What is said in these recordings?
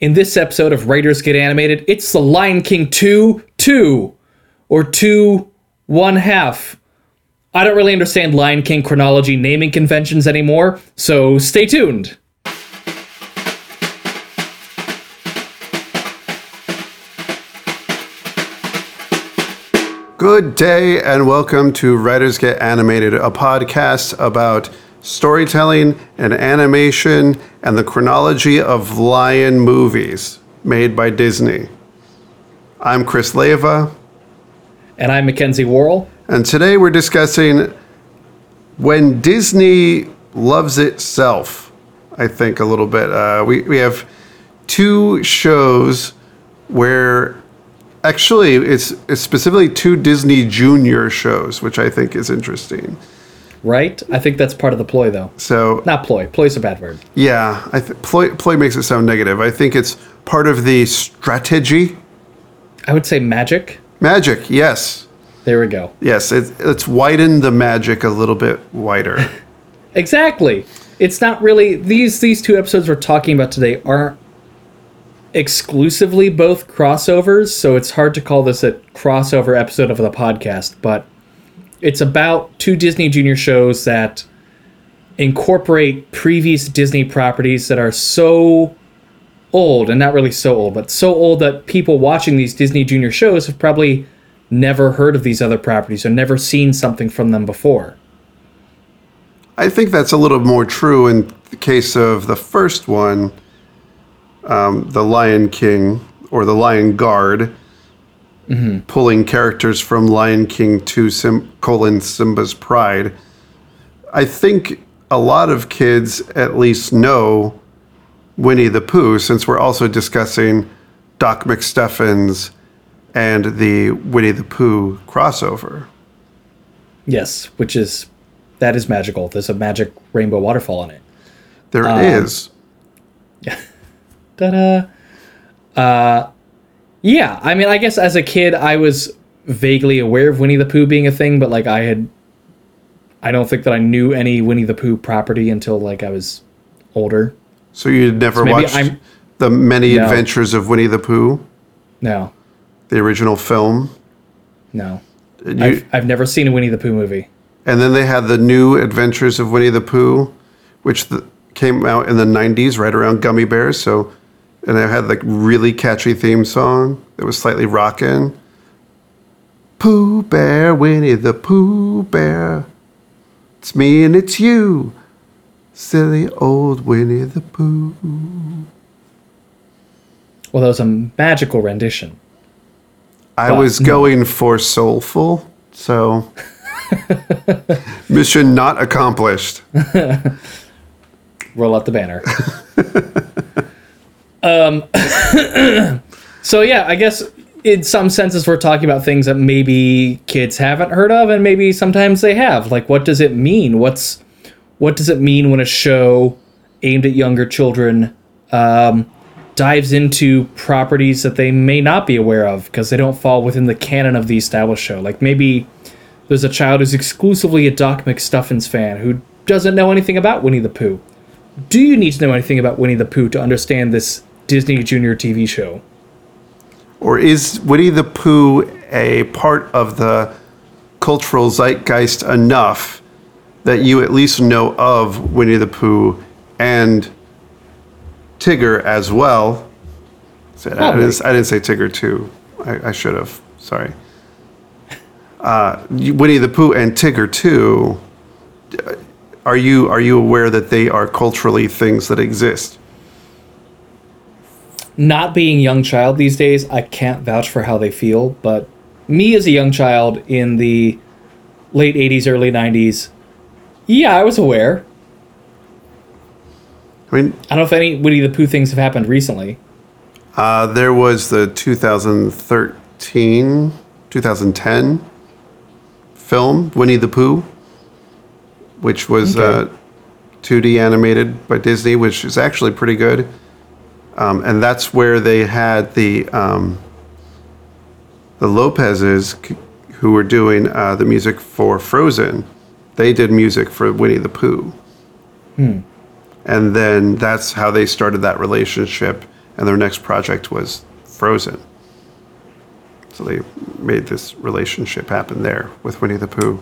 In this episode of Writers Get Animated, it's The Lion King 2 2 or 2 1 half. I don't really understand Lion King chronology naming conventions anymore, so stay tuned. Good day and welcome to Writers Get Animated, a podcast about storytelling and animation and the chronology of lion movies made by Disney. I'm Chris Leva, And I'm Mackenzie Worrell. and today we're discussing when Disney loves itself, I think, a little bit. Uh, we, we have two shows where actually it's, it's specifically two Disney Junior shows, which I think is interesting. Right? I think that's part of the ploy, though. So Not ploy. Ploy's a bad word. Yeah, I th- ploy, ploy makes it sound negative. I think it's part of the strategy. I would say magic. Magic, yes. There we go. Yes, it, it's widened the magic a little bit wider. Exactly. It's not really these these two episodes we're talking about today aren't exclusively both crossovers, so it's hard to call this a crossover episode of the podcast, but it's about two Disney Junior shows that incorporate previous Disney properties that are so old and not really so old, but so old that people watching these Disney Junior shows have probably never heard of these other properties or never seen something from them before. I think that's a little more true in the case of the first one, um, The Lion King or The Lion Guard, pulling characters from Lion King to Sim- colon Simba's Pride. I think a lot of kids at least know Winnie the Pooh since we're also discussing Doc McStuffins and the Winnie the Pooh crossover. Yes, which is that is magical. There's a magic rainbow waterfall in it. There is. Ta-da! Uh, yeah. I mean, I guess as a kid, I was vaguely aware of Winnie the Pooh being a thing, but like I had, I don't think that I knew any Winnie the Pooh property until like I was older. So you'd never maybe watched I'm- the Many No. Adventures of Winnie the Pooh, No, the original film. no, You- I've I've never seen a Winnie the Pooh movie. and then they had the New Adventures of Winnie the Pooh, which the, came out in the '90s, right around Gummy Bears. So, and it had like really catchy theme song that was slightly rockin'. Pooh Bear, Winnie the Pooh Bear, it's me and it's you, silly old Winnie the Pooh. Well, that was a magical rendition. I But was no. going for soulful, so mission not accomplished. roll out the banner. um, so yeah, I guess in some senses we're talking about things that maybe kids haven't heard of, and maybe sometimes they have. Like, what does it mean? What's what does it mean when a show aimed at younger children um, dives into properties that they may not be aware of because they don't fall within the canon of the established show? Like maybe there's a child who's exclusively a Doc McStuffins fan who doesn't know anything about Winnie the Pooh do you need to know anything about Winnie the Pooh to understand this Disney Junior TV show? Or is Winnie the Pooh a part of the cultural zeitgeist enough that you at least know of Winnie the Pooh and Tigger as well? So I, didn't, I didn't say Tigger too. I, I should have. Sorry. Uh, Winnie the Pooh and Tigger too. Are you are you aware that they are culturally things that exist? Not being a young child these days, I can't vouch for how they feel, but me as a young child in the late 80s, early 90s, yeah, I was aware. I mean, I don't know if any Winnie the Pooh things have happened recently. Uh, there was the 2013, 2010 film, Winnie the Pooh, which was Okay. uh, 2D animated by Disney, which is actually pretty good. Um, and that's where they had the um, the Lopez's, who were doing uh, the music for Frozen. They did music for Winnie the Pooh. And then that's how they started that relationship and their next project was Frozen. So they made this relationship happen there with Winnie the Pooh.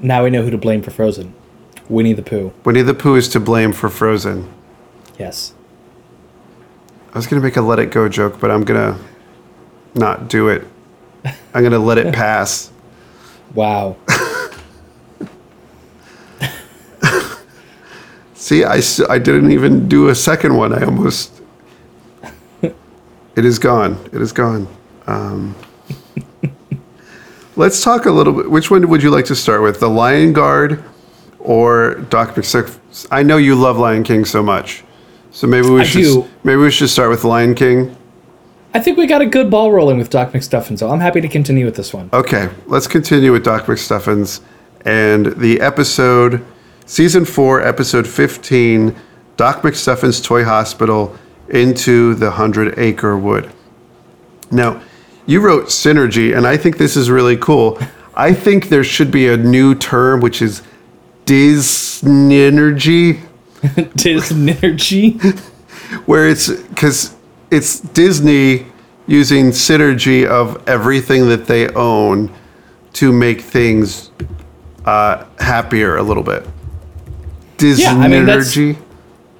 Now we know who to blame for Frozen. Winnie the Pooh. Winnie the Pooh is to blame for Frozen. Yes. I was gonna make a let it go joke, but I'm gonna not do it. I'm gonna let it pass. Wow. See, I, I didn't even do a second one. I almost. it is gone. It is gone. Um, let's talk a little bit. Which one would you like to start with? The Lion Guard or Doc McStuffins? I know you love Lion King so much. So maybe we I should do. maybe we should start with Lion King. I think we got a good ball rolling with Doc McStuffins, so I'm happy to continue with this one. Okay, let's continue with Doc McStuffins and the episode, season four, episode 15, Doc McStuffins Toy Hospital into the Hundred Acre Wood. Now, you wrote synergy, and I think this is really cool. I think there should be a new term, which is Disnergy, Disnergy. where it's because it's Disney using synergy of everything that they own to make things uh, happier a little bit. Disnergy. Yeah, I mean, that's-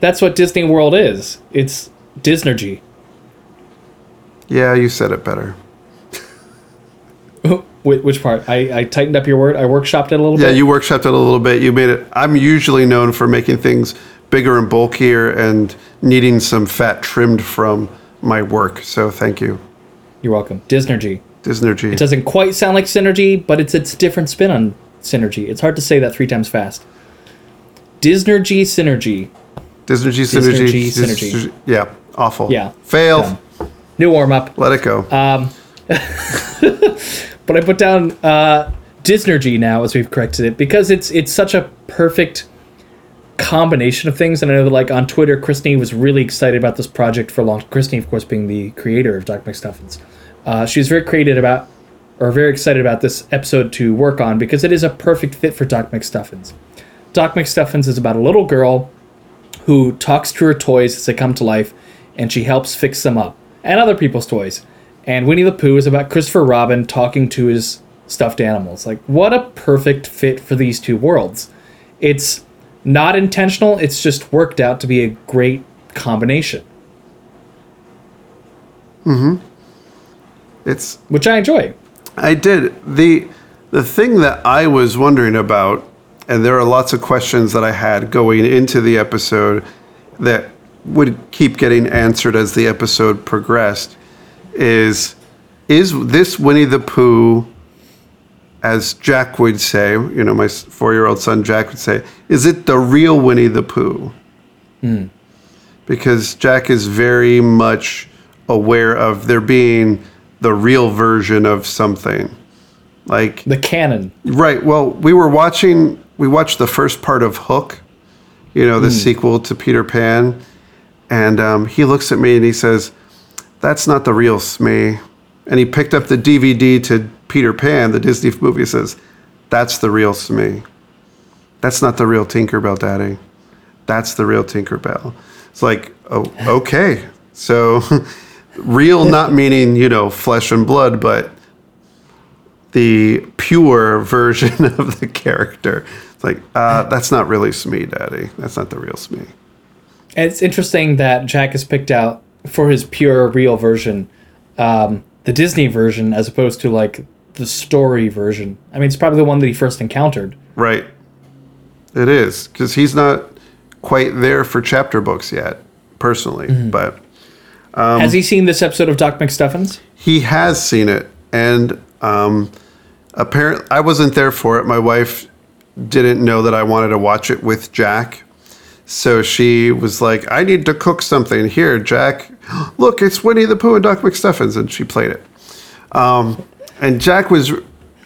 That's what Disney World is. It's Disnergy. yeah, you said it better. Which part? I, I tightened up your word. I workshopped it a little Yeah, bit. Yeah, you workshopped it a little bit. You made it. I'm usually known for making things bigger and bulkier and needing some fat trimmed from my work. So thank you, You're welcome. Disnergy. Disnergy. It doesn't quite sound like synergy, but it's its different spin on synergy. It's hard to say that three times fast. Disnergy synergy. Disnergy synergy. Disnergy synergy. Dis- Yeah, awful. Yeah, fail. done. New warm up. Let it go. Uh, But I put down uh, Disnergy now as we've corrected it because it's it's such a perfect combination of things. And I know that like on Twitter, Chris Nee was really excited about this project for a long. Chris Nee, of course, being the creator of Doc McStuffins, uh, she was very creative about or very excited about this episode to work on because it is a perfect fit for Doc McStuffins. Doc McStuffins is about a little girl who talks to her toys as they come to life, and she helps fix them up and other people's toys. And Winnie the Pooh is about Christopher Robin talking to his stuffed animals. Like, what a perfect fit for these two worlds. It's not intentional, it's just worked out to be a great combination, Mhm. it's which I enjoy. I did. The the thing that I was wondering about, and there are lots of questions that I had going into the episode that would keep getting answered as the episode progressed, is is this Winnie the Pooh, as Jack would say, you know, my four year old son Jack would say, is it the real Winnie the Pooh? Because Jack is very much aware of there being the real version of something. Like The canon. Right. Well, we were watching. We watched the first part of Hook. You know, the sequel to Peter Pan, and um, he looks at me and he says, "That's not the real Smee." And he picked up the DVD to Peter Pan, the Disney movie. Says, "That's the real Smee. That's not the real Tinkerbell, Daddy. That's the real Tinkerbell." It's like, oh, okay. So, real not meaning you know flesh and blood, but the pure version of the character. It's like, uh, that's not really Smee, Daddy. That's not the real Smee. It's interesting that Jack has picked out for his pure, real version, um, the Disney version, as opposed to like the story version. I mean, it's probably the one that he first encountered. Right. It is because he's not quite there for chapter books yet, personally. But Has he seen this episode of Doc McStuffins? he has seen it, and um, apparently, I wasn't there for it. My wife didn't know that I wanted to watch it with Jack. So she was like, I need to cook something. Here, Jack, look, it's Winnie the Pooh and Doc McStuffins. And she played it. Um, and Jack was,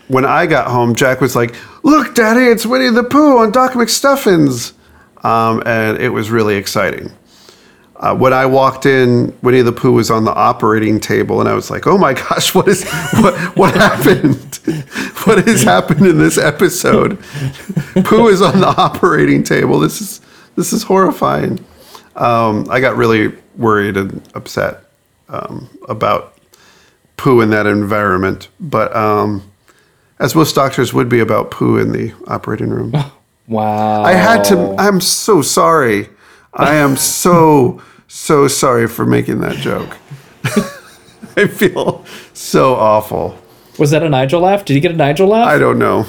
when I got home, Jack was like, Look, Daddy, it's Winnie the Pooh and Doc McStuffins. Um, and it was really exciting. Uh, when I walked in, Winnie the Pooh was on the operating table, and I was like, "Oh my gosh, what is what what happened? what has happened in this episode? Pooh is on the operating table. This is this is horrifying." Um, I got really worried and upset um, about poo in that environment. But um, as most doctors would be about poo in the operating room. Wow. I had to. I'm so sorry. I am so so sorry for making that joke. I feel so awful. Was that a Nigel laugh? Did you get a Nigel laugh? I don't know.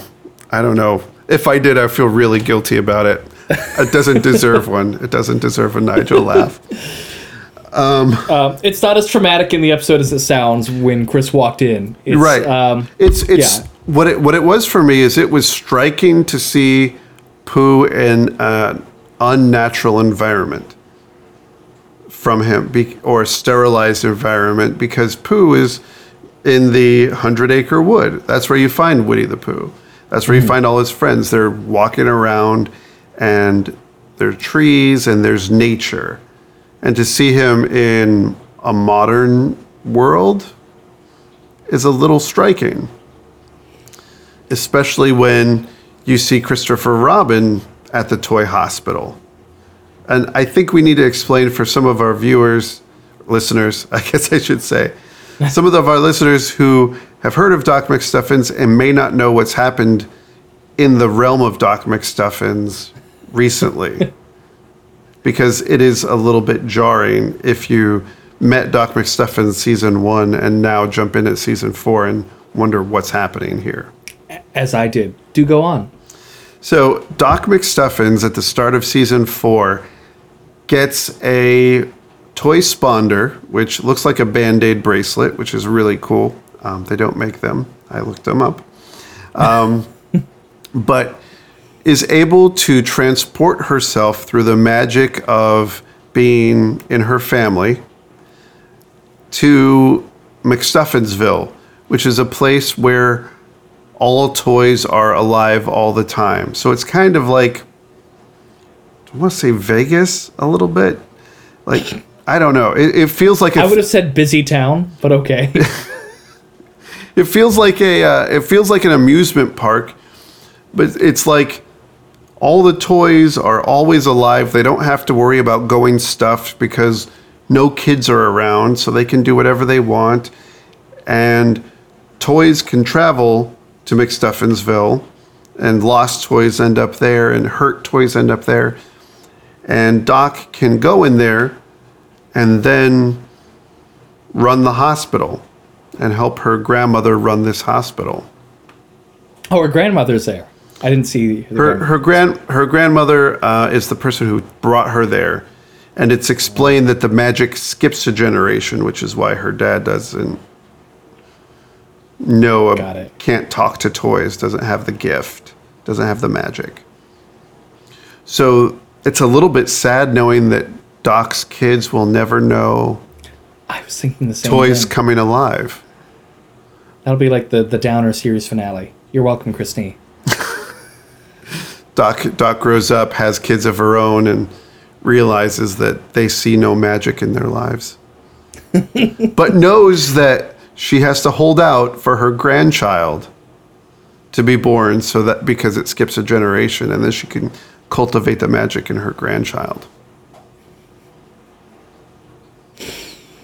I don't know. If I did, I feel really guilty about it. It doesn't deserve one. It doesn't deserve a Nigel laugh. Um, it's not as traumatic in the episode as it sounds when Chris walked in. It's, right. Um, it's it's yeah. what it what it was for me is it was striking to see Pooh in an unnatural environment from him be, or a sterilized environment because Pooh is in the hundred acre wood. That's where you find Woody the Pooh. That's where you find all his friends. They're walking around and there are trees and there's nature. And to see him in a modern world is a little striking. Especially when you see Christopher Robin at the toy hospital. And I think we need to explain for some of our viewers, listeners, I guess I should say, some of our listeners who have heard of Doc McStuffins and may not know what's happened in the realm of Doc McStuffins recently. because it is a little bit jarring if you met Doc McStuffins season one and now jump in at season four and wonder what's happening here. as I did. Do go on. So Doc McStuffins at the start of season four gets a toy sponder, which looks like a band-aid bracelet, which is really cool. Um, they don't make them. I looked them up. Um, but is able to transport herself through the magic of being in her family to McStuffinsville, which is a place where all toys are alive all the time. So it's kind of like I want to say Vegas a little bit. Like I don't know. It, it feels like I would have said busy town, but okay. it feels like a uh, it feels like an amusement park, but it's like all the toys are always alive. They don't have to worry about going stuffed because no kids are around, so they can do whatever they want. And toys can travel to McStuffinsville, and lost toys end up there, and hurt toys end up there. And Doc can go in there and then run the hospital and help her grandmother run this hospital. oh, her grandmother's there. I didn't see the Her her grand her grandmother uh, is the person who brought her there, and it's explained that the magic skips a generation, which is why her dad doesn't know Got it. can't talk to toys, doesn't have the gift, doesn't have the magic. So it's a little bit sad knowing that Doc's kids will never know I was thinking the same toys thing. coming alive. That'll be like the the Downer series finale. You're welcome, Chris Nee. Doc Doc grows up, has kids of her own, and realizes that they see no magic in their lives, but knows that she has to hold out for her grandchild to be born, so that because it skips a generation, and then she can cultivate the magic in her grandchild.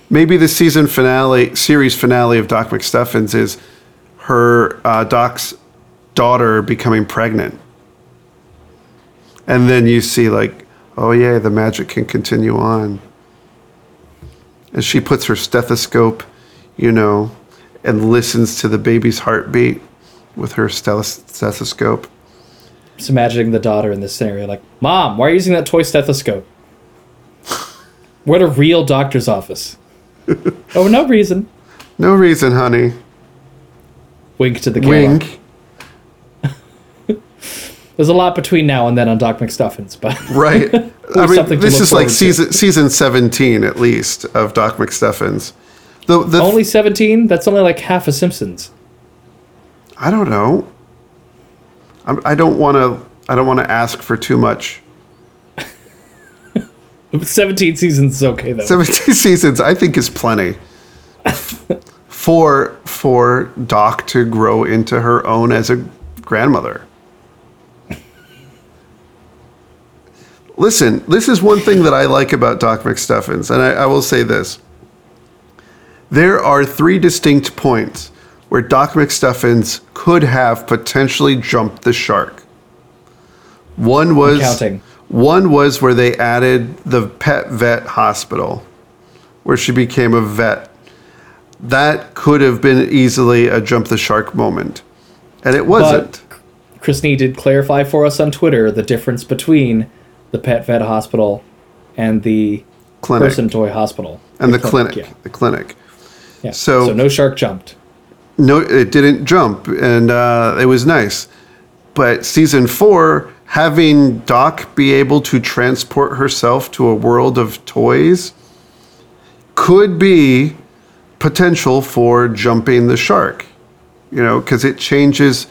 Maybe the season finale, series finale of Doc McStuffins is her uh, Doc's daughter becoming pregnant and then you see like oh yeah the magic can continue on and she puts her stethoscope you know and listens to the baby's heartbeat with her stethoscope Just imagining the daughter in this scenario, like, "Mom, why are you using that toy stethoscope? We're at a real doctor's office." oh, no reason. no reason honey Wink to the camera. wink There's a lot between now and then on Doc McStuffins, but right i mean this is like forward to. season season 17 at least of doc mcstuffins the, the only 17. That's only like half of Simpsons. i don't know I'm, i don't want to i don't want to ask for too much 17 seasons is okay though. 17 seasons i think is plenty for for doc to grow into her own as a grandmother Listen, this is one thing that I like about Doc McStuffins, and I, I will say this. There are three distinct points where Doc McStuffins could have potentially jumped the shark. One was counting. one was where they added the pet vet hospital, where she became a vet. That could have been easily a jump the shark moment, and it wasn't. Chris Nee did clarify for us on Twitter the difference between the pet vet hospital and the Clinic. person toy hospital. and the clinic, Yeah. the clinic. yeah. So- so no shark jumped. No, it didn't jump, and uh, it was nice. But season four, having Doc be able to transport herself to a world of toys could be potential for jumping the shark. You know, because it changes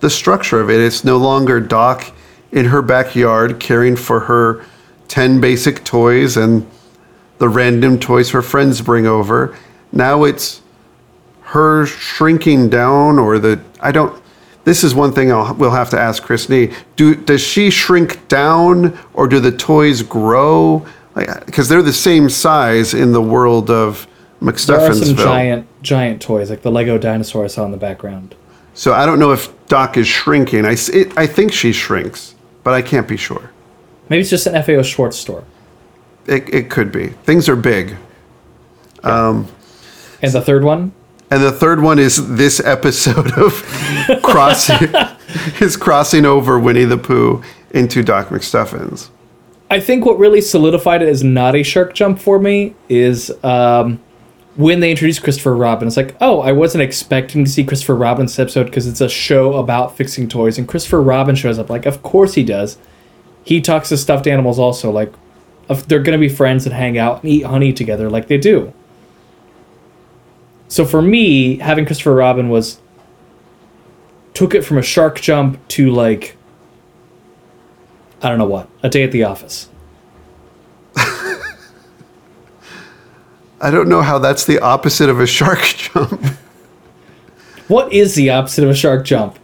the structure of it. It's no longer Doc in her backyard caring for her 10 basic toys and the random toys her friends bring over. Now it's her shrinking down or the I don't this is one thing I'll, we'll have to ask Chris Nee. Do does she shrink down or do the toys grow? Because they're the same size in the world of There are some giant, giant toys like the Lego dinosaur I saw in the background. So I don't know if Doc is shrinking. I, it, I think she shrinks, but I can't be sure. Maybe it's just an FAO Schwarz store. It, it could be. Things are big. um And the third one, And the third one is this episode of crossing is crossing over Winnie the Pooh into Doc McStuffins. I think what really solidified it as not a shark jump for me is um, when they introduced Christopher Robin. It's like, oh, I wasn't expecting to see Christopher Robin's episode because it's a show about fixing toys, and Christopher Robin shows up. Like, of course he does. He talks to stuffed animals also. Like, they're gonna be friends and hang out and eat honey together, like they do. So for me, having Christopher Robin was took it from a shark jump to like I don't know what a day at the office. I don't know how that's the opposite of a shark jump. What is the opposite of a shark jump?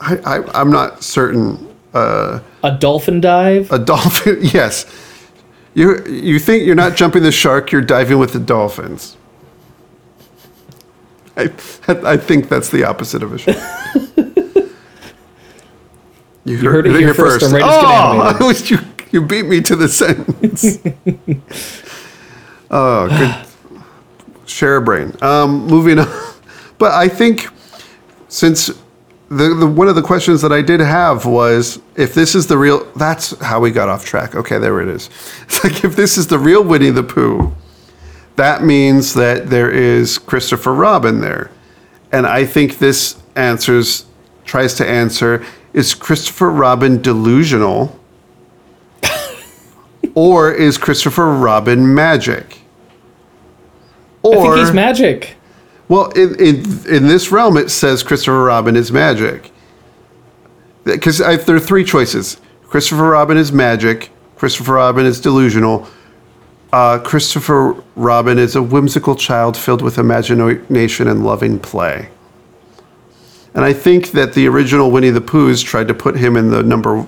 I, I, I'm not certain. Uh, a dolphin dive? A dolphin, yes. You you think you're not jumping the shark, you're diving with the dolphins. I I think that's the opposite of a shark. You, heard it here first Get oh, I was, you you beat me to the sentence. Oh, good. Share a brain. Um, moving on, but I think since the, the one of the questions that I did have was if this is the real that's how we got off track. Okay, there it is. It's like if this is the real Winnie the Pooh, that means that there is Christopher Robin there. And I think this answers tries to answer is Christopher Robin delusional or is Christopher Robin magic? I Or think he's magic. well, in, in in this realm, it says Christopher Robin is magic. Because there are three choices: Christopher Robin is magic, Christopher Robin is delusional, uh, Christopher Robin is a whimsical child filled with imagination and loving play. And I think that the original Winnie the Poohs tried to put him in the number,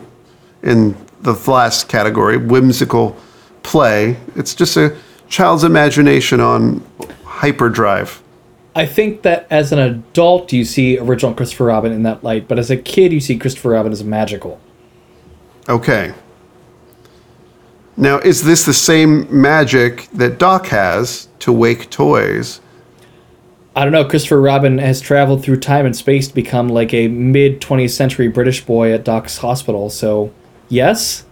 in the last category, whimsical play. It's just a child's imagination on hyperdrive. I think that as an adult, you see original Christopher Robin in that light, but as a kid, you see Christopher Robin as magical. Okay. Now, is this the same magic that Doc has to wake toys? I don't know. Christopher Robin has traveled through time and space to become like a mid 20th century British boy at Doc's hospital. So, yes,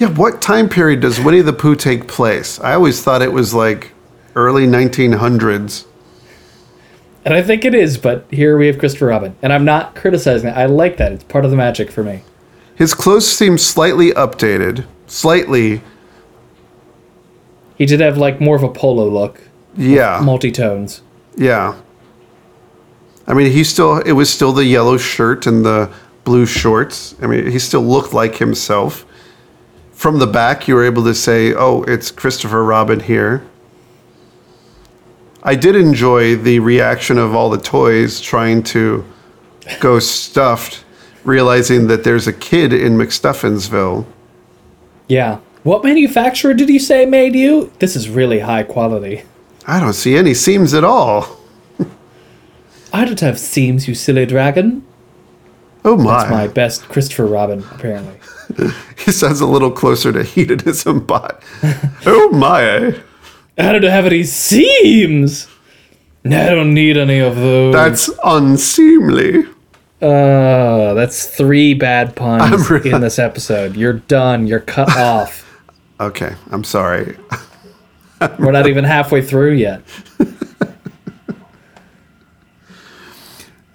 Yeah, what time period does Winnie the Pooh take place? I always thought it was like early 1900s. and I think it is. But here we have Christopher Robin, and I'm not criticizing it. I like that. It's part of the magic for me. His clothes seem slightly updated, slightly, He did have like more of a polo look, yeah, multi tones. yeah. I mean, he still, it was still the yellow shirt and the blue shorts. I mean, he still looked like himself. From the back, you were able to say, oh, it's Christopher Robin here. I did enjoy the reaction of all the toys trying to go stuffed, realizing that there's a kid in McStuffinsville. Yeah, What manufacturer did you say made you? This is really high quality. I don't see any seams at all. I don't have seams, you silly dragon. Oh my. That's my best Christopher Robin, apparently. He sounds a little closer to hedonism bot. oh my. I don't have any seams. I don't need any of those. That's unseemly. Uh, that's three bad puns I'm in this episode. You're done. You're cut off. Okay, I'm sorry. We're not even halfway through yet.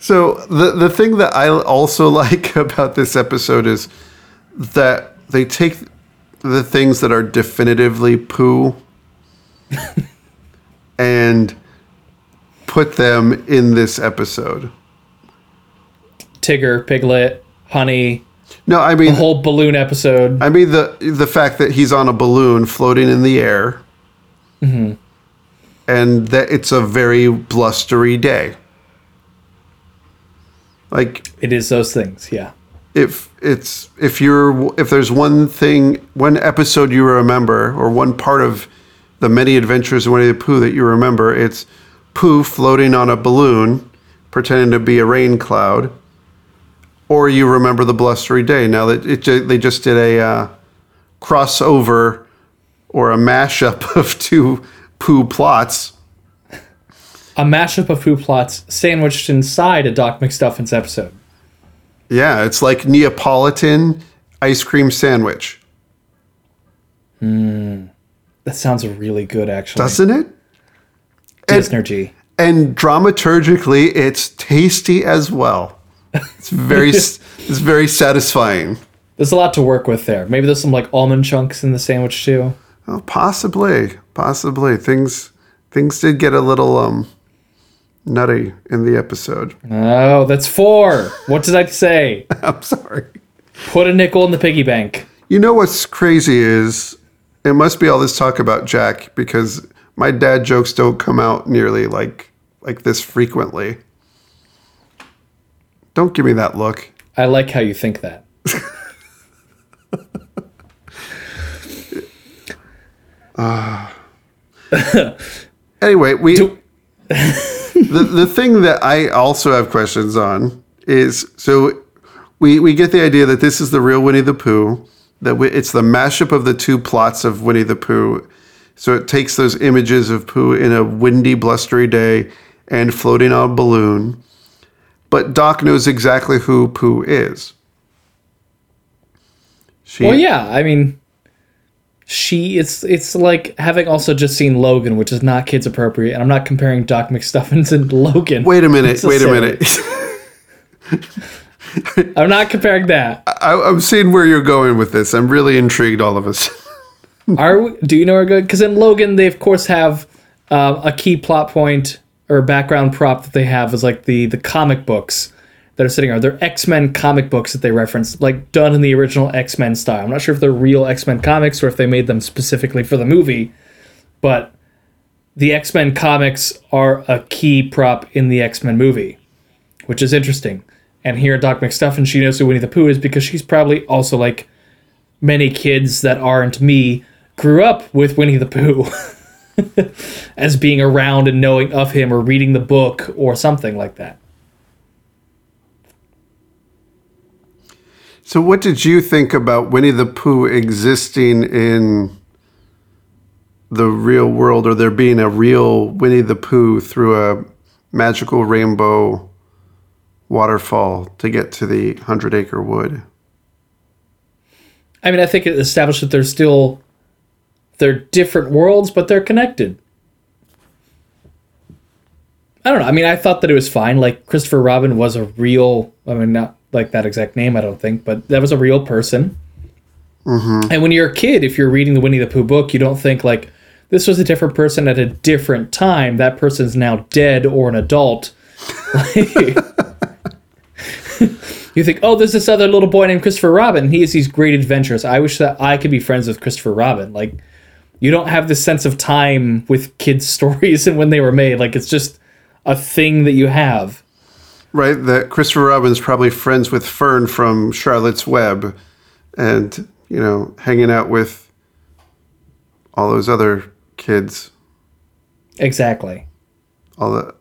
So the the thing that I also like about this episode is that they take the things that are definitively poo and put them in this episode. Tigger, Piglet, Honey, No, I mean the whole balloon episode. I mean the the fact that he's on a balloon floating in the air, Mhm. and that it's a very blustery day. Like It is those things, yeah. If it's if you're if there's one thing one episode you remember or one part of the many adventures of Winnie the Pooh that you remember, it's Pooh floating on a balloon, pretending to be a rain cloud, or you remember the blustery day. Now that it they just did a uh, crossover or a mashup of two Pooh plots. A mashup of Pooh plots sandwiched inside a Doc McStuffins episode. Yeah, it's like Neapolitan ice cream sandwich, That sounds really good, actually. doesn't it? And- Disnergy. and dramaturgically it's tasty as well it's very it's very satisfying There's a lot to work with there. Maybe there's some like almond chunks in the sandwich too. well, possibly possibly things things did get a little um nutty in the episode Oh, that's four. What did I say? i'm sorry Put a nickel in the piggy bank. you know what's crazy is it must be all this talk about jack because my dad jokes don't come out nearly like like this frequently don't give me that look I like how you think that. Ah. Anyway, we Do- the the thing that I also have questions on is so we we get the idea that this is the real Winnie the Pooh that we, it's the mashup of the two plots of Winnie the Pooh. So it takes those images of Pooh in a windy, blustery day and floating on a balloon. But Doc knows exactly who Pooh is. She, Well, yeah. I mean, she. It's it's like having also just seen Logan, which is not kids appropriate, and I'm not comparing Doc McStuffins and Logan. Wait a minute. Wait a minute. I'm not comparing that. I, I'm seeing where you're going with this. I'm really intrigued, all of us. Are we, do you know we're good? Because in Logan, they of course have uh, a key plot point or background prop that they have is like the the comic books that are sitting around. They're X Men comic books that they reference, like done in the original X Men style. I'm not sure if they're real X Men comics or if they made them specifically for the movie, but the X Men comics are a key prop in the X Men movie, which is interesting. And here, Doc McStuffin, she knows who Winnie the Pooh is because she's probably also like many kids that aren't me grew up with Winnie the Pooh as being around and knowing of him or reading the book or something like that. So, what did you think about Winnie the Pooh existing in the real world, or there being a real Winnie the Pooh through a magical rainbow waterfall to get to the Hundred Acre Wood? I mean, I think it established that they're still they're different worlds, but they're connected. I don't know. I mean, I thought that it was fine. Like Christopher Robin was a real. I mean, not like that exact name, I don't think, but that was a real person. Mm-hmm. And when you're a kid, if you're reading the Winnie the Pooh book, you don't think like this was a different person at a different time. That person's now dead or an adult. you think, oh, there's this other little boy named Christopher Robin. He has these great adventures. I wish that I could be friends with Christopher Robin. Like, you don't have this sense of time with kids' stories and when they were made. Like, it's just a thing that you have. Right, that Christopher Robin's probably friends with Fern from Charlotte's Web, and you know, hanging out with all those other kids. Exactly. All the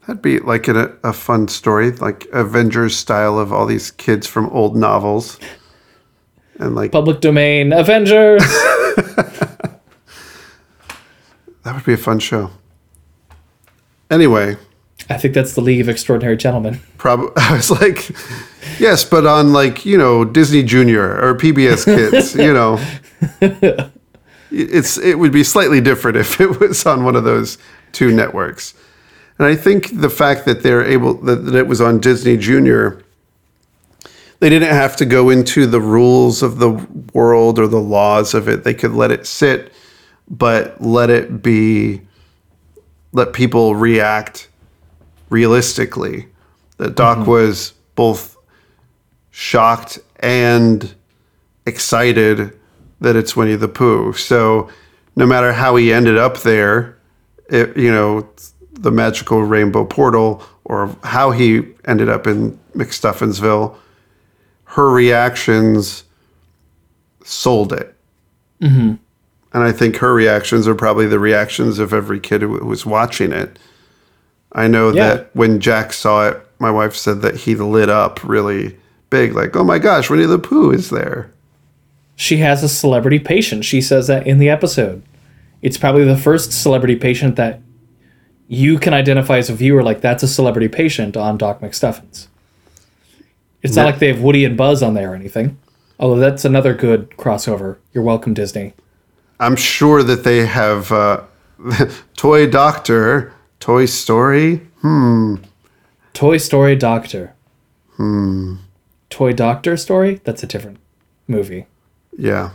that'd be like a, a fun story, like Avengers style of all these kids from old novels, and like Public domain Avengers. that would be a fun show. Anyway, I think that's the League of Extraordinary Gentlemen. probably I was like, yes, but on like you know Disney Junior or PBS Kids, you know, it's it would be slightly different if it was on one of those two networks. And I think the fact that they're able that, that it was on Disney Junior, they didn't have to go into the rules of the world or the laws of it. They could let it sit, but let it be, let people react realistically. That Doc mm-hmm. was both shocked and excited that it's Winnie the Pooh. So no matter how he ended up there, it, you know, the magical rainbow portal or how he ended up in McStuffinsville, her reactions sold it. Mm-hmm. And I think her reactions are probably the reactions of every kid who was watching it. I know Yeah. that when Jack saw it, my wife said that he lit up really big, like, oh my gosh, Winnie the Pooh is there. She has a celebrity patient. She says that in the episode. It's probably the first celebrity patient that you can identify as a viewer like that's a celebrity patient on Doc McStuffins. It's not like they have Woody and Buzz on there or anything. Although that's another good crossover. You're welcome, Disney. I'm sure that they have uh, Toy Doctor, Toy Story. Hmm. Toy Story Doctor. Hmm. Toy Doctor Story? That's a different movie. Yeah.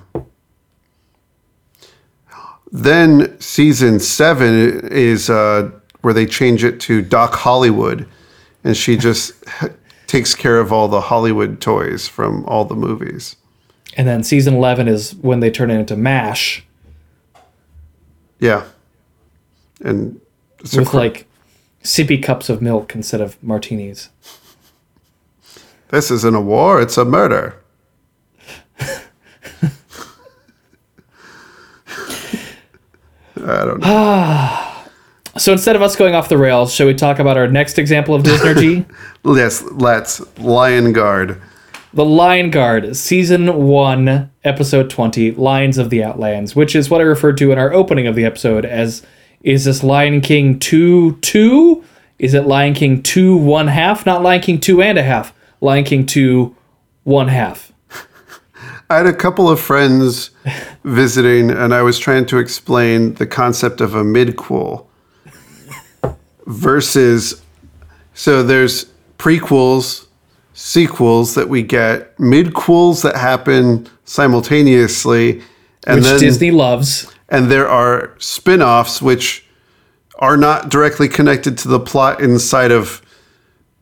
Then season seven is uh, where they change it to Doc Hollywood, and she just takes care of all the Hollywood toys from all the movies. And then season 11 is when they turn it into MASH Yeah. And with cr- like sippy cups of milk instead of martinis. this isn't a war, it's a murder. I don't know. So instead of us going off the rails, shall we talk about our next example of Disnergy? Yes, let's. Lion Guard. the Lion Guard, season 1, episode 20, Lions of the Outlands, which is what I referred to in our opening of the episode as is this Lion King 2 2? Is it Lion King 2 1 half? Not Lion King 2 and a half. Lion King 2 1 half. I had a couple of friends visiting, and I was trying to explain the concept of a midquel versus. So there's prequels, sequels that we get, midquels that happen simultaneously, and Which then Disney loves. And there are spin-offs which are not directly connected to the plot inside of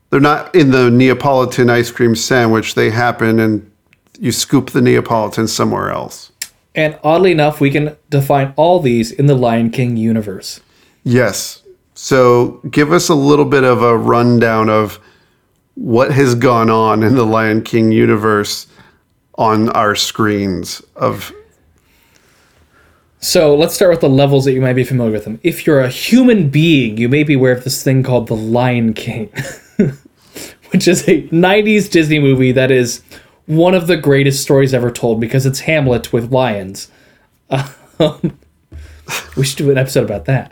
they're not in the Neapolitan ice cream sandwich. They happen and you scoop the Neapolitan somewhere else. And oddly enough, we can define all these in the Lion King universe. Yes. So give us a little bit of a rundown of what has gone on in the Lion King universe on our screens of So let's start with the levels that you might be familiar with them. If you're a human being, you may be aware of this thing called The Lion King, which is a 90s Disney movie that is one of the greatest stories ever told because it's Hamlet with lions. Um, we should do an episode about that.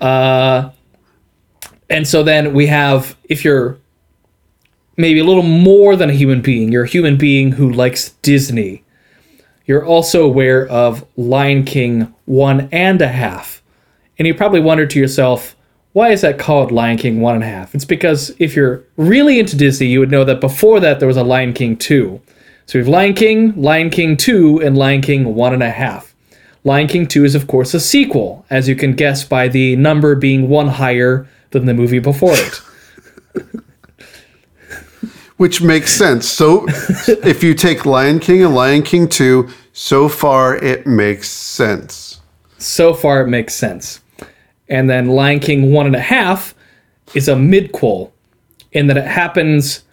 Uh, and so then we have, if you're maybe a little more than a human being, you're a human being who likes Disney you're also aware of Lion King one and a half. And you probably wonder to yourself, why is that called Lion King one and a half? It's because if you're really into Disney, you would know that before that there was a Lion King 2. So we have Lion King, Lion King 2, and Lion King one and a half. Lion King 2 is, of course, a sequel, as you can guess by the number being one higher than the movie before it. which makes sense. So if you take Lion King and Lion King 2, so far it makes sense. So far, it makes sense. And then Lion King one and a half is a midquel, in that it happens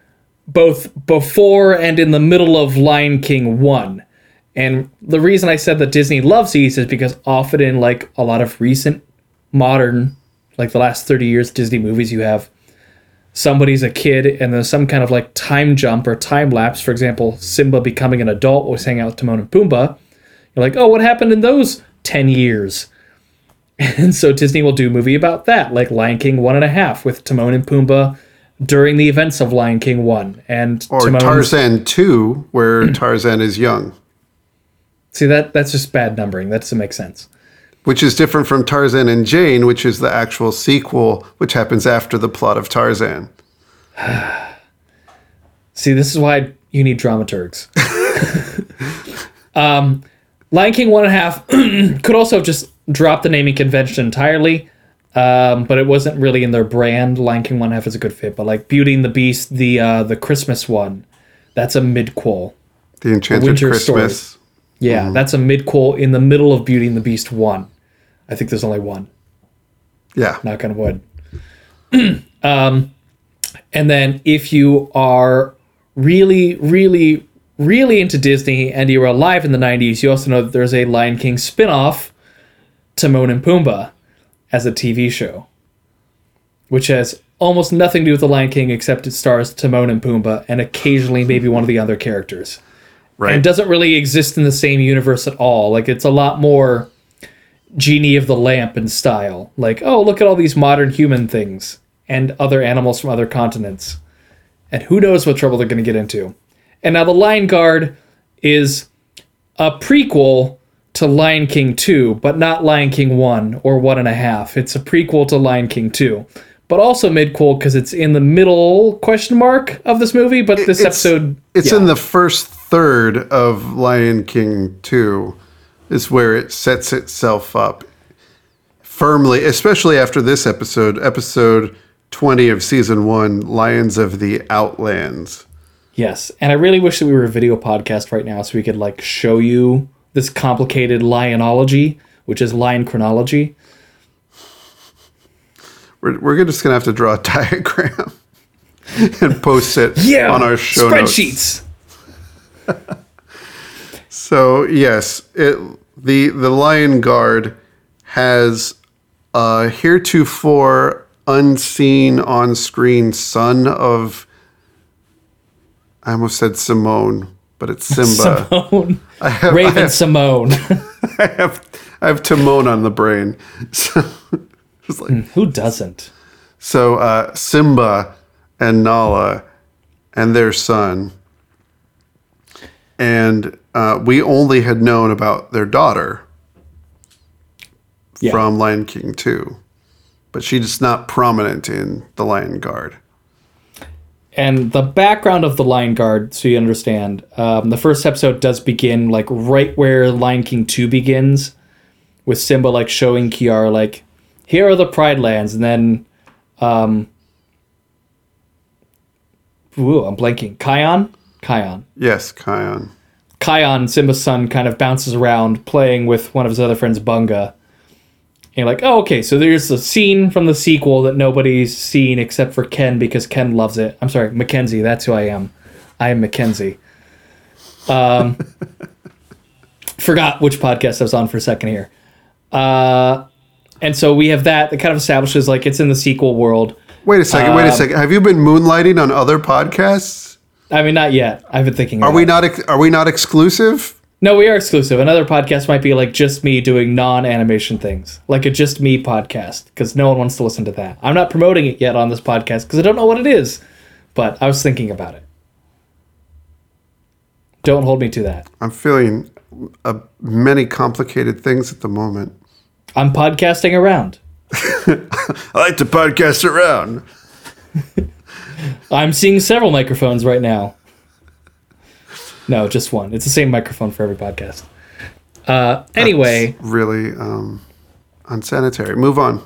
both before and in the middle of Lion King one. And the reason I said that Disney loves these is because often in like a lot of recent modern, like the last 30 years Disney movies, you have somebody's a kid and there's some kind of like time jump or time lapse. For example, Simba becoming an adult was hanging out with Timon and Pumbaa. You're like, oh, what happened in those 10 years? And so Disney will do a movie about that, like Lion King one and a half with Timon and Pumbaa during the events of Lion King one and Or Timon's- Tarzan 2, where Tarzan is young, See that that's just bad numbering. That doesn't make sense. Which is different from Tarzan and Jane, which is the actual sequel, which happens after the plot of Tarzan. See, this is why you need dramaturgs. um, Lion King one and a half could also have just dropped the naming convention entirely, um, but it wasn't really in their brand. Lion King one and a half is a good fit, but like Beauty and the Beast, the uh, the Christmas one, that's a midquel. The Enchanted Winter Christmas. Yeah, that's a midquel in the middle of Beauty and the Beast one. I think there's only one. Yeah. knock on wood. um, and then if you are really, really, really into Disney and you were alive in the 90s, you also know that there's a Lion King spin off, Timon and Pumbaa, as a TV show, which has almost nothing to do with the Lion King except it stars Timon and Pumbaa and occasionally maybe one of the other characters Right. and doesn't really exist in the same universe at all. Like it's a lot more genie of the lamp in style. Like, oh, look at all these modern human things and other animals from other continents. And who knows what trouble they're going to get into. And now the Lion Guard is a prequel to Lion King 2, but not Lion King 1 or 1.5. It's a prequel to Lion King 2. But also mid-quel because it's in the middle question mark of this movie. But this It's- episode, It's yeah. in the first third of Lion King 2 is where it sets itself up firmly, especially after this episode, episode 20 of season 1, Lions of the Outlands. Yes, and I really wish that we were a video podcast right now so we could like show you this complicated lionology, which is lion chronology. We're, we're just going to have to draw a diagram and post it Yeah, on our show notes. spreadsheets. So yes, it the the Lion Guard has a heretofore unseen on screen son of I almost said Simone, but it's Simba. Simone, I have, I Raven have, Simone. I have I have Timon on the brain. So it's like Who doesn't? so uh, Simba and Nala and their son. And uh, we only had known about their daughter Yeah. from Lion King 2. But she's not prominent in the Lion Guard. And the background of the Lion Guard, so you understand, um, the first episode does begin like right where Lion King 2 begins, with Simba like showing Kiara, like, here are the Pride Lands, and then, um, ooh, I'm blanking. Kion? Kion. Yes, Kion. Kion, Simba's son, kind of bounces around playing with one of his other friends, Bunga. And you're like, oh, okay, so there's a scene from the sequel that nobody's seen except for Ken because Ken loves it. I'm sorry, Mackenzie, that's who I am. I am Mackenzie. Um, forgot which podcast I was on for a second here. Uh, and so we have that that kind of establishes like it's in the sequel world. Wait a second, Um, wait a second. Have you been moonlighting on other podcasts? I mean, not yet. I've been thinking. Are about we not ex- are we not exclusive? No, we are exclusive. Another podcast might be like just me doing non-animation things, like a just me podcast, because no one wants to listen to that. I'm not promoting it yet on this podcast because I don't know what it is, but I was thinking about it. Don't hold me to that. I'm feeling uh, many complicated things at the moment. I'm podcasting around. I like to podcast around. I'm seeing several microphones right now. No, just one. It's the same microphone for every podcast. Uh, anyway, Really um, unsanitary. Move on.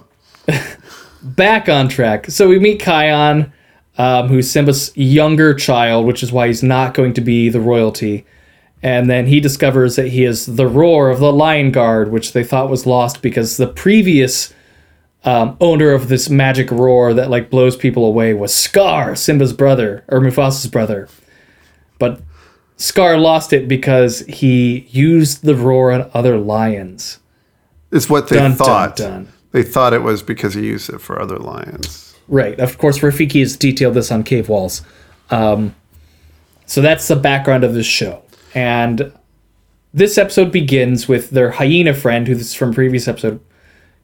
back on track. So we meet Kion, um, who's Simba's younger child, which is why he's not going to be the royalty. And then he discovers that he is the roar of the Lion Guard, which they thought was lost because the previous um, owner of this magic roar that like blows people away was Scar, Simba's brother or Mufasa's brother. But Scar lost it because he used the roar on other lions. It's what they Dun, dun, thought. dun. They thought it was because he used it for other lions. Right. Of course, Rafiki has detailed this on Cave Walls. Um, so that's the background of this show. And this episode begins with their hyena friend, who's from previous episode,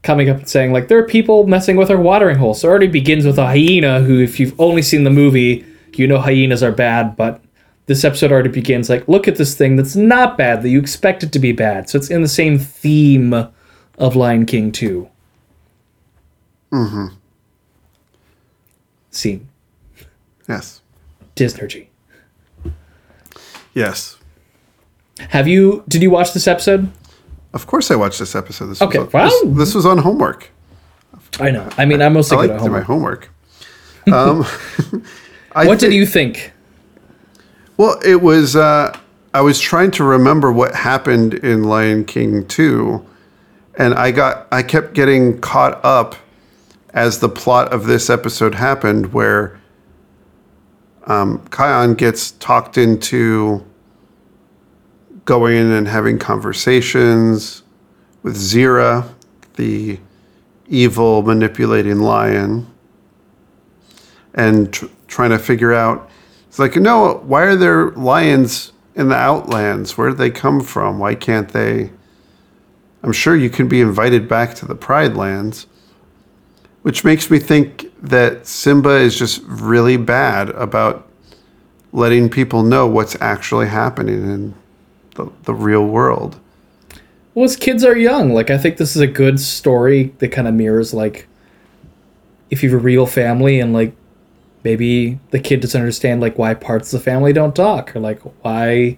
coming up and saying, like, there are people messing with our watering hole. So it already begins with a hyena who, if you've only seen the movie, you know hyenas are bad, but this episode already begins like, look at this thing that's not bad, that you expect it to be bad. So it's in the same theme of Lion King 2. Mm-hmm. Scene. Yes. Disnergy. Yes. Have you? Did you watch this episode? Of course, I watched this episode. This Okay, was on, wow. this, this was on homework. I know. I mean, I'm mostly I good at do my homework. homework. Um, What did you think? Well, it was. Uh, I was trying to remember what happened in Lion King two, and I got. I kept getting caught up as the plot of this episode happened, where um, Kion gets talked into going and having conversations with Zira, the evil manipulating lion, and tr- trying to figure out. It's like, no, why are there lions in the Outlands? Where did they come from? Why can't they? I'm sure you can be invited back to the Pride Lands. Which makes me think that Simba is just really bad about letting people know what's actually happening in the, the real world. Well, as kids are young. Like, I think this is a good story that kind of mirrors, like, if you have a real family and, like, maybe the kid doesn't understand, like, why parts of the family don't talk or, like, why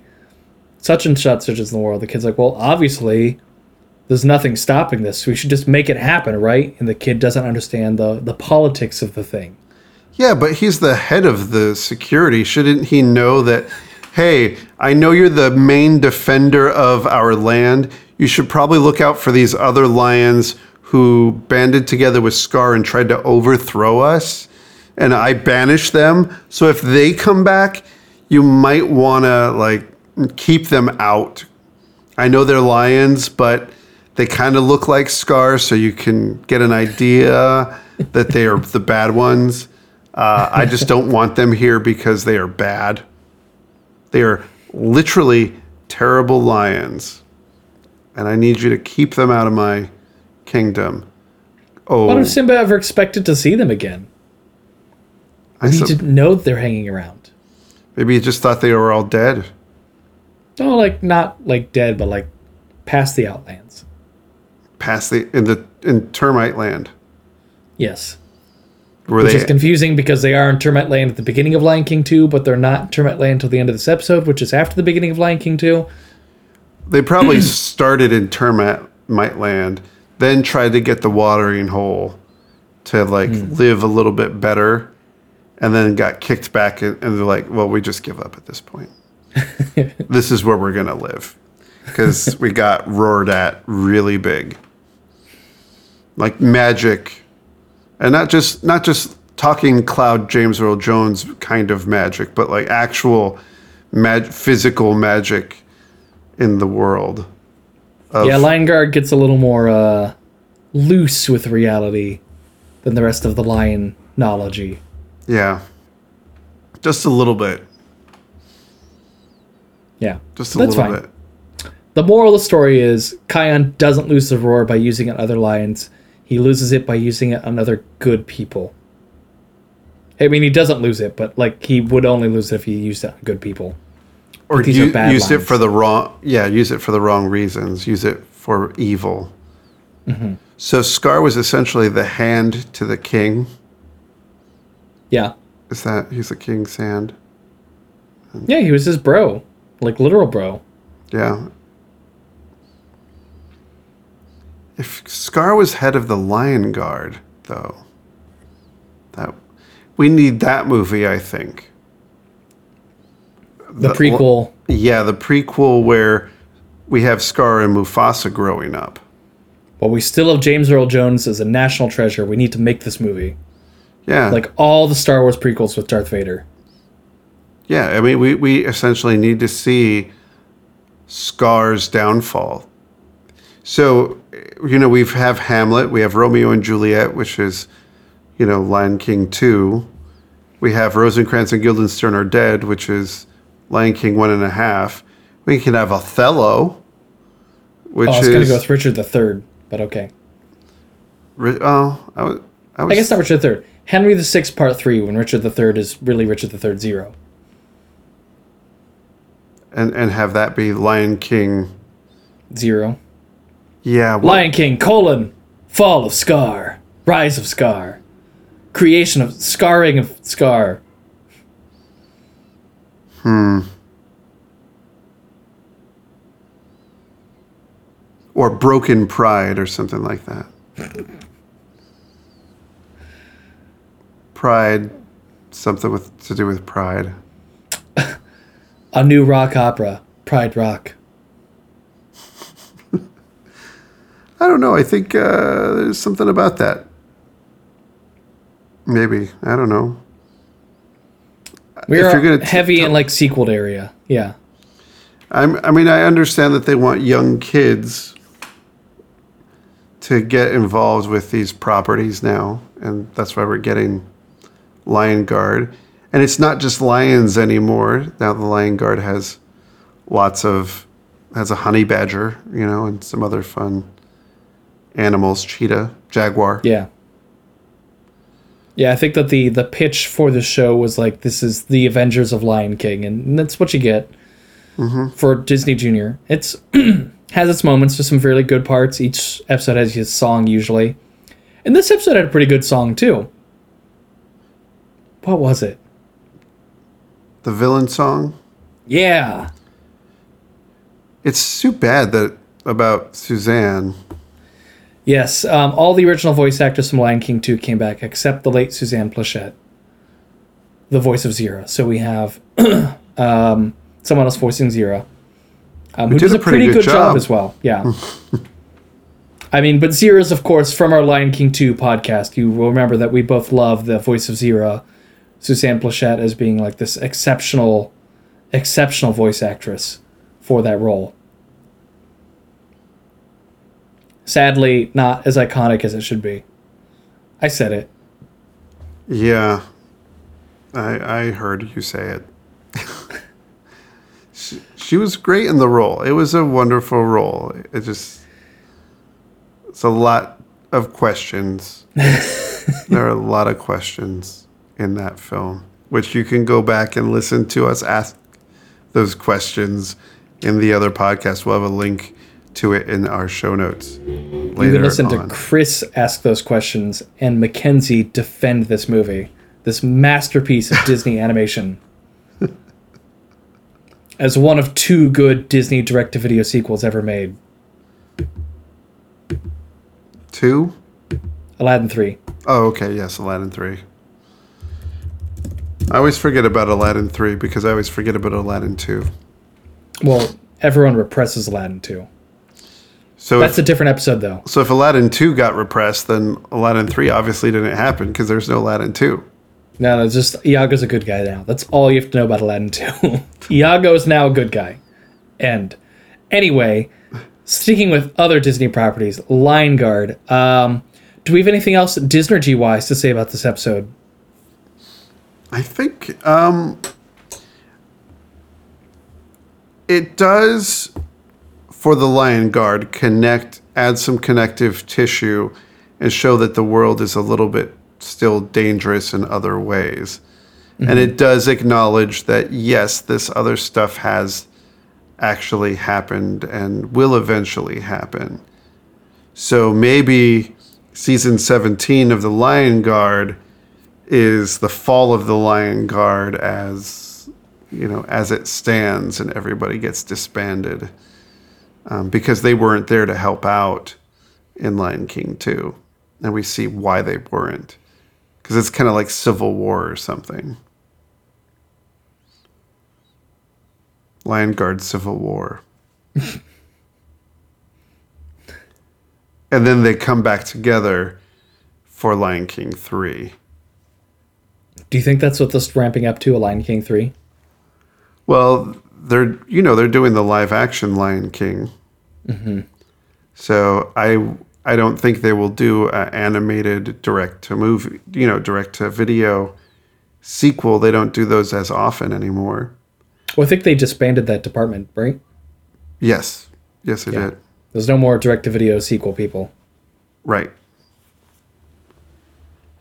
such and such is in the world. The kid's like, well, obviously, there's nothing stopping this. We should just make it happen, right? And the kid doesn't understand the, the politics of the thing. Yeah, but he's the head of the security. Shouldn't he know that, hey, I know you're the main defender of our land. You should probably look out for these other lions who banded together with Scar and tried to overthrow us. And I banished them. So if they come back, you might want to, like, keep them out. I know they're lions, but they kind of look like Scar, so you can get an idea that they are the bad ones. Uh, I just don't want them here because they are bad. They are literally terrible lions, and I need you to keep them out of my kingdom. Oh, What if Simba ever expected to see them again? I He didn't know they're hanging around. maybe he just thought they were all dead. No, like, not like dead, but like past the Outlands. Past the in the in termite land, Yes. Where Which they is confusing because they are in Termite Land at the beginning of Lion King 2, but they're not in Termite Land until the end of this episode, which is after the beginning of Lion King 2. They probably started in termite land, then tried to get the watering hole to like hmm. live a little bit better, and then got kicked back, and, and they're like, "Well, we just give up at this point. this is where we're gonna live because we got roared at really big, like magic, and not just not just talking Cloud James Earl Jones kind of magic, but like actual mag- physical magic in the world. Of, Yeah, Lion Guard gets a little more uh, loose with reality than the rest of the Lionology. yeah, just a little bit, Yeah. just a That's little fine. bit. The moral of the story is Kion doesn't lose the roar by using it on other lions. He loses it by using it on other good people. I mean, he doesn't lose it, but like he would only lose it if he used it on good people. Or these are bad use it for the wrong. Yeah, use it for the wrong reasons. Use it for evil. Mm-hmm. So Scar was essentially the hand to the king. Yeah. Is that he's the king's hand? Yeah, he was his bro. Like literal bro. Yeah. If Scar was head of the Lion Guard, though, that we need that movie. I think. The prequel. Yeah, the prequel where we have Scar and Mufasa growing up. But we still have James Earl Jones as a national treasure. We need to make this movie. Yeah, Like all the Star Wars prequels with Darth Vader. Yeah, I mean, we, we essentially need to see Scar's downfall. So, you know, we have Hamlet, we have Romeo and Juliet, which is, you know, Lion King 2. We have Rosencrantz and Guildenstern are dead, which is Lion King one and a half. We can have Othello, which Oh, I was is. going to go with Richard III, but okay. Ri- oh, I was. I was I guess not Richard III. Henry VI, Part 3, when Richard III is really Richard III Zero. and, and have that be Lion King. Zero. Yeah, what, Lion King, colon, fall of Scar, rise of Scar, creation of, scarring of Scar. Hmm. Or Broken Pride or something like that. Pride, something with to do with pride. A new rock opera, Pride Rock. I don't know. I think uh, there's something about that. Maybe I don't know. We If are you're gonna t- heavy in like sequel area. Yeah. I'm, I mean, I understand that they want young kids to get involved with these properties now, and that's why we're getting Lion Guard. And it's not just lions anymore. Now the Lion Guard has lots of has a honey badger, you know, and some other fun animals, cheetah, jaguar. Yeah. Yeah, I think that the the pitch for the show was like this is the Avengers of Lion King, and that's what you get mm-hmm. for Disney Junior. It's has its moments, just some fairly good parts. Each episode has his song usually, and this episode had a pretty good song too. What was it? The villain song. Yeah, It's too bad that about Suzanne. Yes. Um, all the original voice actors from Lion King two came back, except the late Suzanne Pleshette, the voice of Zira. So we have um, someone else voicing Zira, um, who does a pretty, pretty good, good job. job. as well. Yeah. I mean, but Zira is, of course, from our Lion King 2 podcast. You will remember that we both love the voice of Zira, Suzanne Pleshette, as being like this exceptional, exceptional voice actress for that role. Sadly, not as iconic as it should be. I said it. Yeah, I I heard you say it. she, she was great in the role. It was a wonderful role. It just it's a lot of questions. there are a lot of questions in that film, which you can go back and listen to us ask those questions in the other podcast. We'll have a link to it in our show notes. Later You can listen to. Chris ask those questions and Mackenzie defend this movie, this masterpiece of Disney animation. As one of two good Disney direct to video sequels ever made two. Aladdin 3. Oh, okay. Yes, Aladdin 3. I always forget about Aladdin 3 because I always forget about Aladdin 2. Well, everyone represses Aladdin 2. So That's a different episode, though. so if Aladdin 2 got repressed, then Aladdin 3 obviously didn't happen because there's no Aladdin 2. No, no, just Iago's a good guy now. That's all you have to know about Aladdin 2. Iago is now a good guy. End. Anyway, sticking with other Disney properties, Lion Guard. Um, do we have anything else Disney wise to say about this episode? I think um, it does, for the Lion Guard, connect, add some connective tissue and show that the world is a little bit still dangerous in other ways. And it mm-hmm. does acknowledge that, yes, this other stuff has actually happened and will eventually happen. So maybe season 17 of The Lion Guard is the fall of the Lion Guard as you know as it stands and everybody gets disbanded um, because they weren't there to help out in Lion King 2 and we see why they weren't. Because it's kind of like civil war or something. Lion Guard civil war. And then they come back together for Lion King 3 Do you think that's what this is ramping up to, a Lion King 3? Well, they're you know they're doing the live action Lion King. Mm-hmm. So I I don't think they will do an animated direct to movie, you know, direct to video sequel. They don't do those as often anymore. Well, I think they disbanded that department, right? Yes, yes, they did. There's no more direct to video sequel people. Right.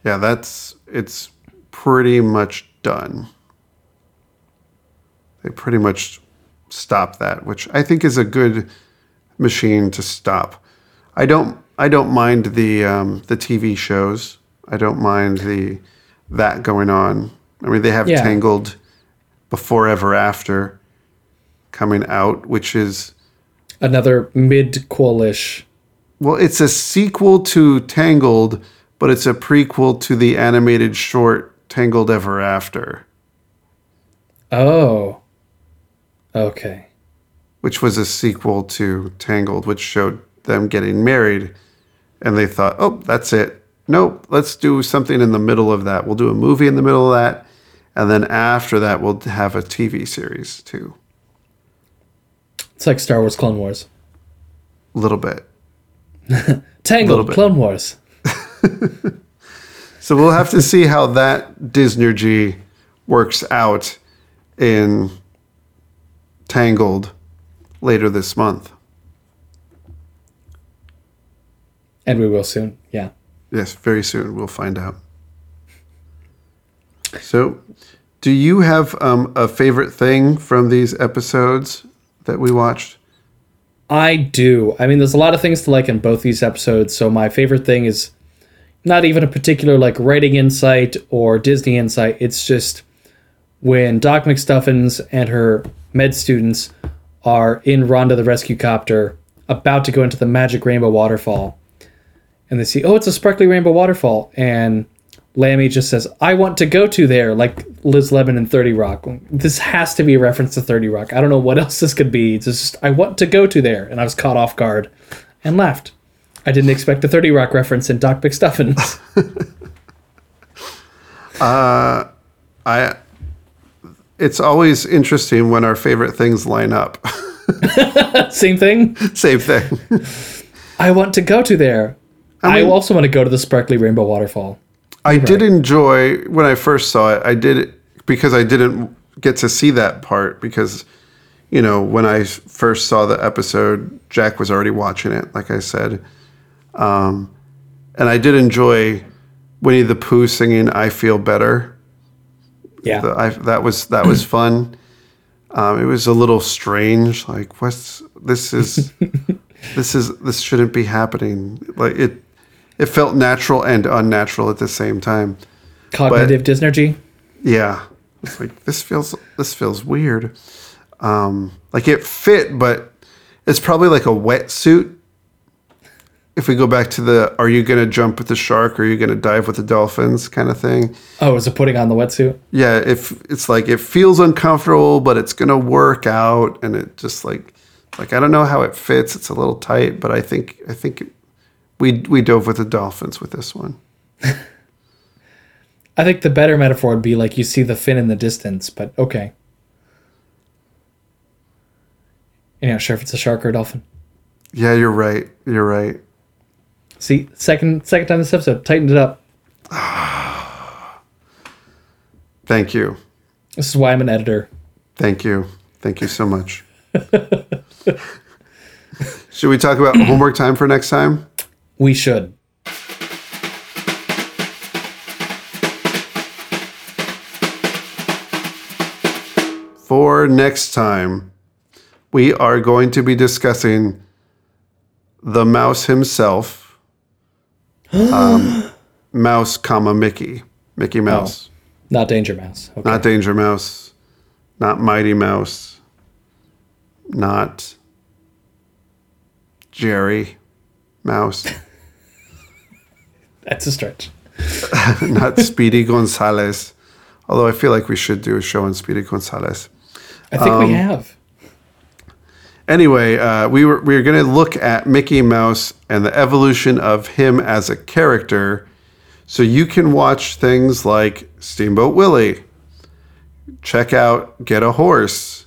Yeah, that's it's pretty much done. They pretty much stop that, which I think is a good machine to stop. I don't I don't mind the um, the TV shows. I don't mind the that going on. I mean, they have Yeah. Tangled before ever after coming out, which is Another mid qualish. Well, it's a sequel to Tangled, but it's a prequel to the animated short Tangled Ever After, Oh. Okay. which was a sequel to Tangled, which showed them getting married. And they thought, oh, that's it. Nope, let's do something in the middle of that. We'll do a movie in the middle of that. And then after that, we'll have a TV series too. It's like Star Wars Clone Wars. A little bit. Tangled bit. Clone Wars. So we'll have to see how that Disnergy works out in Tangled later this month. And we will soon. Yeah. Yes, very soon we'll find out. So, do you have um, a favorite thing from these episodes that we watched? I do. I mean, there's a lot of things to like in both these episodes. So my favorite thing is not even a particular like writing insight or Disney insight. It's just when Doc McStuffins and her med students are in Rhonda the rescue copter about to go into the magic rainbow waterfall. And they see, oh, it's a sparkly rainbow waterfall. And Lambie just says, I want to go to there, like Liz Lemon in 30 Rock. This has to be a reference to 30 Rock. I don't know what else this could be. It's just, I want to go to there. And I was caught off guard and laughed. I didn't expect a 30 Rock reference in Doc McStuffins. Uh, I it's always interesting when our favorite things line up. Same thing. Same thing. I want to go to there. I, mean- also want to go to the sparkly rainbow waterfall. I did enjoy when I first saw it. I did because I didn't get to see that part because you know when I first saw the episode, Jack was already watching it. Like I said, um, and I did enjoy Winnie the Pooh singing "I Feel Better." Yeah. The, I, that was that was fun. Um, it was a little strange. Like, what's this is this is this shouldn't be happening. Like it, it felt natural and unnatural at the same time. Cognitive dysergy. Yeah, it's like this feels this feels weird. Um, like it fit, but it's probably like a wetsuit. If we go back to the "Are you going to jump with the shark? or Are you going to dive with the dolphins?" kind of thing. Oh, is it putting on the wetsuit? Yeah, if it's like it feels uncomfortable, but it's going to work out, and it just like like I don't know how it fits. It's a little tight, but I think I think we we dove with the dolphins with this one. I think the better metaphor would be like you see the fin in the distance, but okay. You're not sure if it's a shark or a dolphin. Yeah, you're right. You're right. See, second second time this episode, tightened it up. Thank you. This is why I'm an editor. Thank you. Thank you so much. Should we talk about homework time for next time? We should. For next time, we are going to be discussing the mouse himself, um, Mouse, comma Mickey, Mickey Mouse, Not Danger Mouse. Okay. not Danger Mouse, not Mighty Mouse, not Jerry Mouse. That's a stretch. not Speedy Gonzalez. Although I feel like we should do a show on Speedy Gonzalez. I think Um, we have. Anyway, uh, we were we were going to look at Mickey Mouse and the evolution of him as a character. So you can watch things like Steamboat Willie, check out Get a Horse,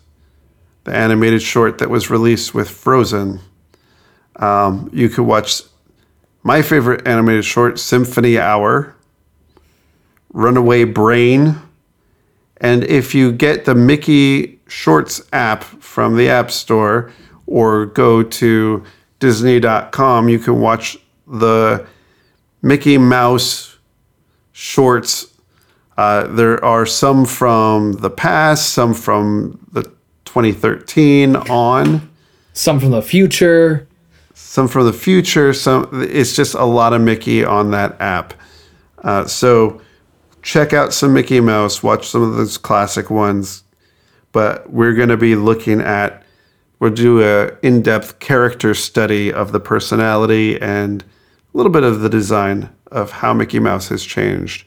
the animated short that was released with Frozen. Um, you could watch my favorite animated short, Symphony Hour, Runaway Brain, and if you get the Mickey Shorts app from the App Store or go to Disney.com, you can watch the Mickey Mouse shorts. Uh, there are some from the past, some from the 2013 on, Some from the future. some from the future. Some it's just a lot of Mickey on that app. Uh, so check out some Mickey Mouse, watch some of those classic ones. But we're going to be looking at we'll do a in-depth character study of the personality and a little bit of the design of how Mickey Mouse has changed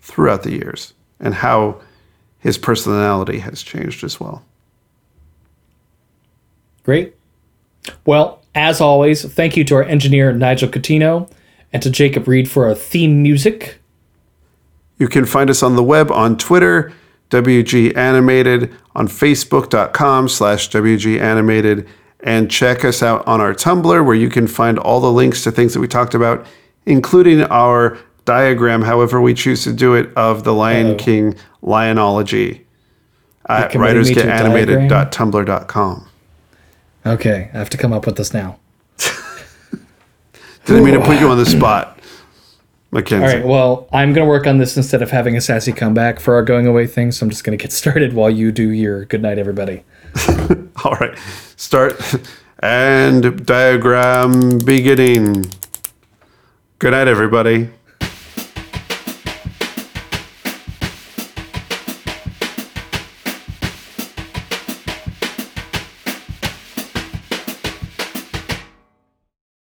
throughout the years and how his personality has changed as well. Great. Well, as always, thank you to our engineer, Nigel Catino and to Jacob Reed for our theme music. You can find us on the web on Twitter, WG Animated, on Facebook.com slash WG Animated, and check us out on our Tumblr where you can find all the links to things that we talked about, including our diagram, however we choose to do it, of the Lion Uh-oh. King Lionology at committed me to writersgetanimated.tumblr.com. Okay, I have to come up with this now. Didn't mean to put you on the spot, Mackenzie. All right, well, I'm going to work on this instead of having a sassy comeback for our going away thing, so I'm just going to get started while you do your good night, everybody. All right. Start and diagram beginning. Good night, everybody.